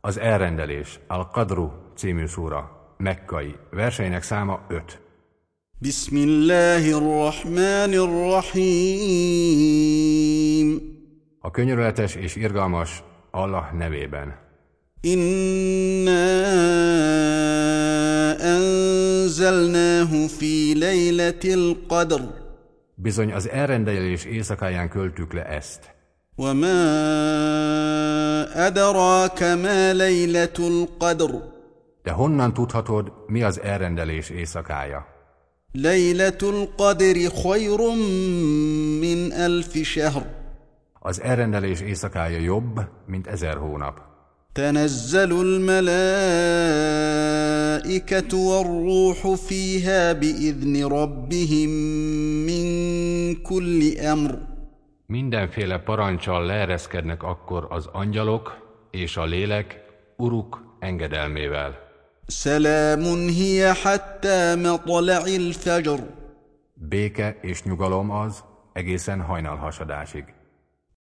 Az elrendelés, Al-Qadru című súra, mekkai, verseinek száma 5. بسم الله الرحمن الرحيم A könyörületes és irgalmas Allah nevében. إنا أنزلناه في ليلة القدر Bizony az elrendelés éjszakáján költük le ezt. وما أدراك ما ليلة القدر De honnan tudhatod, mi az elrendelés éjszakája? ليلة القدر خير من ألف شهر Az elrendelés éjszakája jobb, mint ezer hónap. تنزل الملائكة والروح فيها بإذن ربهم من كل أمر Mindenféle parancsal leereszkednek akkor az angyalok és a lélek uruk engedelmével. Szelamun hiya hatta matla'il fajr. Béke és nyugalom az egészen hajnalhasadásig.